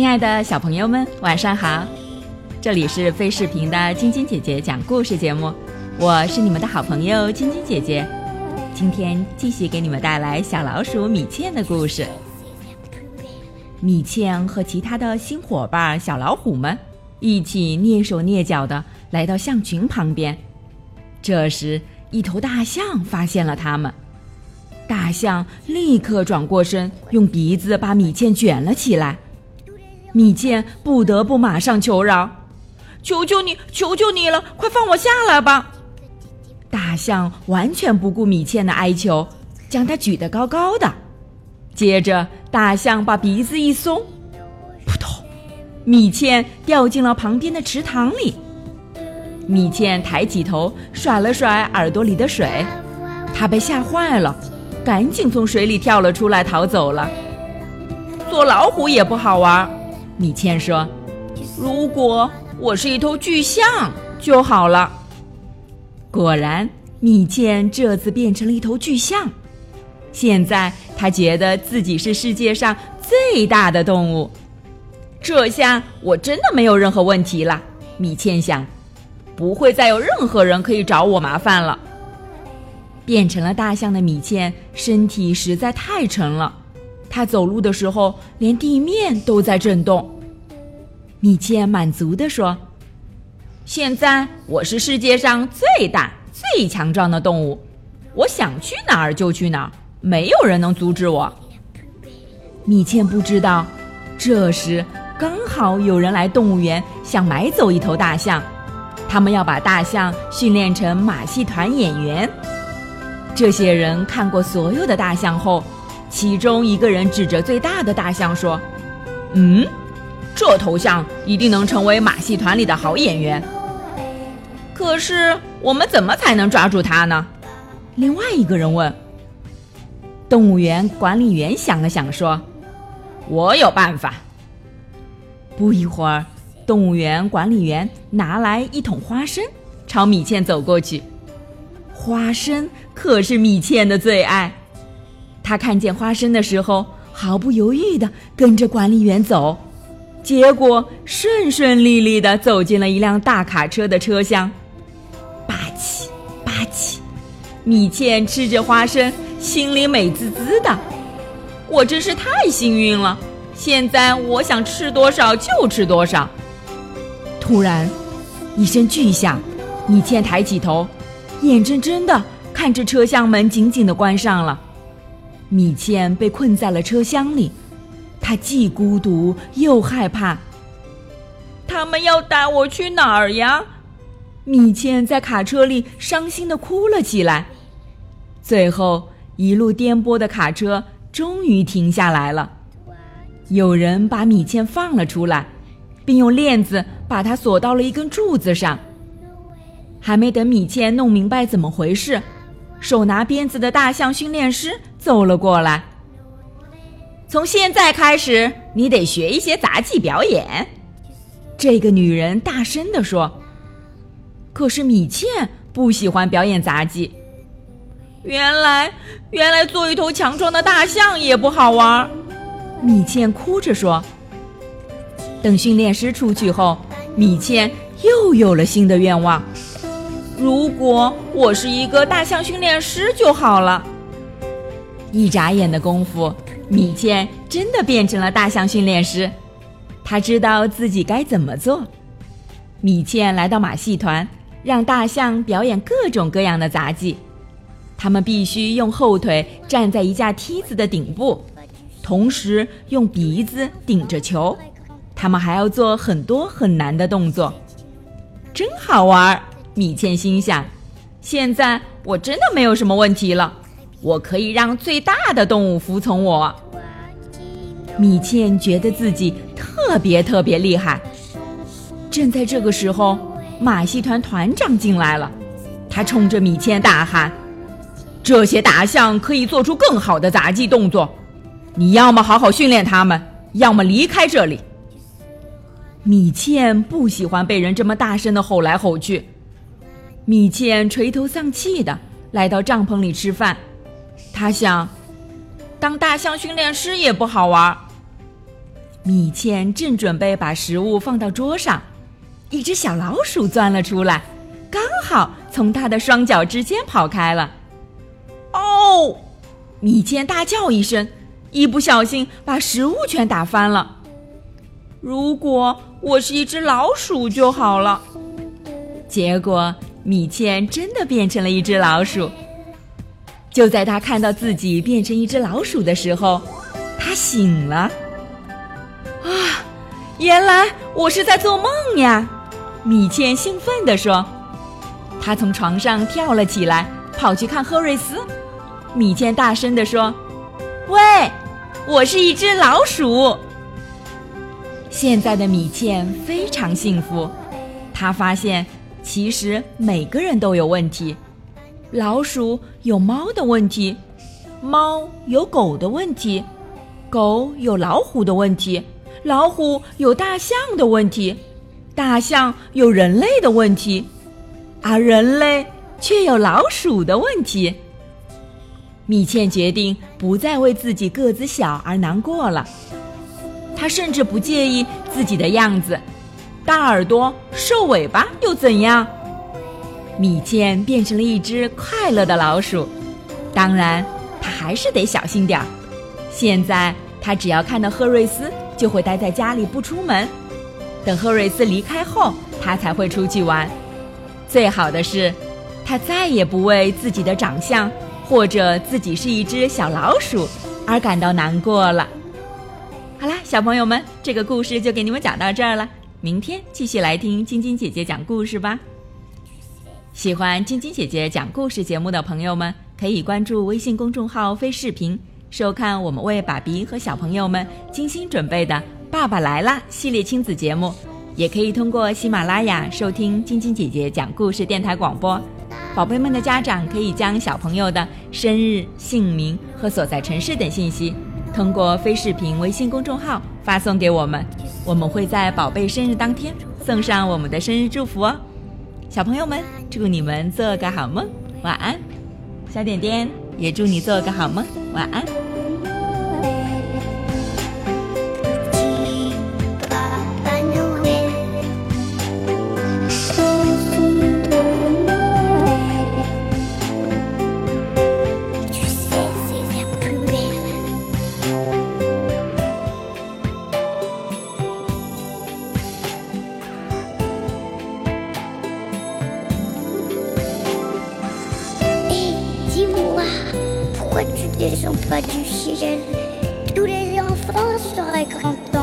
亲爱的小朋友们，晚上好！这里是飞视频的晶晶姐姐讲故事节目，我是你们的好朋友晶晶姐姐。今天继续给你们带来小老鼠米茜的故事。米茜和其他的新伙伴小老虎们一起蹑手蹑脚的来到象群旁边。这时，一头大象发现了他们，大象立刻转过身，用鼻子把米茜卷了起来。米茜不得不马上求饶：“求求你，求求你了，快放我下来吧！”大象完全不顾米茜的哀求，将它举得高高的。接着，大象把鼻子一松，扑通，米茜掉进了旁边的池塘里。米茜抬起头，甩了甩耳朵里的水，她被吓坏了，赶紧从水里跳了出来，逃走了。做老虎也不好玩，米茜说：“如果我是一头巨象就好了。”果然，米茜这次变成了一头巨象。现在，她觉得自己是世界上最大的动物。这下我真的没有任何问题了，米茜想。不会再有任何人可以找我麻烦了。变成了大象的米茜身体实在太沉了，它走路的时候连地面都在震动。米茜满足地说：“现在我是世界上最大、最强壮的动物，我想去哪儿就去哪儿，没有人能阻止我。”米茜不知道，这时刚好有人来动物园，想买走一头大象。他们要把大象训练成马戏团演员。这些人看过所有的大象后，其中一个人指着最大的大象说：“嗯，这头象一定能成为马戏团里的好演员。”可是我们怎么才能抓住它呢？另外一个人问。动物园管理员想了想说：“我有办法。”不一会儿。动物园管理员拿来一桶花生，朝米茜走过去。花生可是米茜的最爱，他看见花生的时候，毫不犹豫地跟着管理员走，结果顺顺利利地走进了一辆大卡车的车厢。吧唧吧唧，米茜吃着花生，心里美滋滋的。我真是太幸运了，现在我想吃多少就吃多少。突然，一声巨响，米茜抬起头，眼睁睁地看着车厢门紧紧地关上了。米茜被困在了车厢里，她既孤独又害怕。他们要带我去哪儿呀？米茜在卡车里伤心地哭了起来。最后，一路颠簸的卡车终于停下来了，有人把米茜放了出来。并用链子把她锁到了一根柱子上。还没等米茜弄明白怎么回事，手拿鞭子的大象训练师走了过来。从现在开始，你得学一些杂技表演。这个女人大声地说。可是米茜不喜欢表演杂技。原来，原来做一头强壮的大象也不好玩。米茜哭着说。等训练师出去后，米茜又有了新的愿望：如果我是一个大象训练师就好了。一眨眼的功夫，米茜真的变成了大象训练师。他知道自己该怎么做。米茜来到马戏团，让大象表演各种各样的杂技。他们必须用后腿站在一架梯子的顶部，同时用鼻子顶着球。他们还要做很多很难的动作，真好玩儿。米茜心想：“现在我真的没有什么问题了，我可以让最大的动物服从我。”米茜觉得自己特别特别厉害。正在这个时候，马戏团团长进来了，他冲着米茜大喊：“这些大象可以做出更好的杂技动作，你要么好好训练他们，要么离开这里。”米茜不喜欢被人这么大声的吼来吼去。米茜垂头丧气的来到帐篷里吃饭，他想，当大象训练师也不好玩。米茜正准备把食物放到桌上，一只小老鼠钻了出来，刚好从她的双脚之间跑开了。哦！米茜大叫一声，一不小心把食物全打翻了。如果我是一只老鼠就好了。结果，米茜真的变成了一只老鼠。就在他看到自己变成一只老鼠的时候，他醒了。啊，原来我是在做梦呀！米茜兴奋地说。他从床上跳了起来，跑去看赫瑞斯。米茜大声地说：“喂，我是一只老鼠。”现在的米茜非常幸福，她发现其实每个人都有问题：老鼠有猫的问题，猫有狗的问题，狗有老虎的问题，老虎有大象的问题，大象有人类的问题，而人类却有老鼠的问题。米茜决定不再为自己个子小而难过了。她甚至不介意自己的样子，大耳朵、瘦尾巴又怎样？米茜变成了一只快乐的老鼠。当然，她还是得小心点儿。现在，她只要看到赫瑞斯，就会待在家里不出门。等赫瑞斯离开后，她才会出去玩。最好的是，她再也不为自己的长相。或者自己是一只小老鼠而感到难过了。好啦，小朋友们，这个故事就给你们讲到这儿了。明天继续来听晶晶姐姐讲故事吧。喜欢晶晶姐姐讲故事节目的朋友们，可以关注微信公众号“飞视频”，收看我们为爸比和小朋友们精心准备的《爸爸来啦》系列亲子节目。也可以通过喜马拉雅收听晶晶姐姐讲故事电台广播。宝贝们的家长可以将小朋友的生日、姓名和所在城市等信息，通过非视频微信公众号发送给我们，我们会在宝贝生日当天送上我们的生日祝福哦。小朋友们，祝你们做个好梦，晚安。小点点也祝你做个好梦，晚安。Descends pas du ciel. Tous les enfants seraient contents.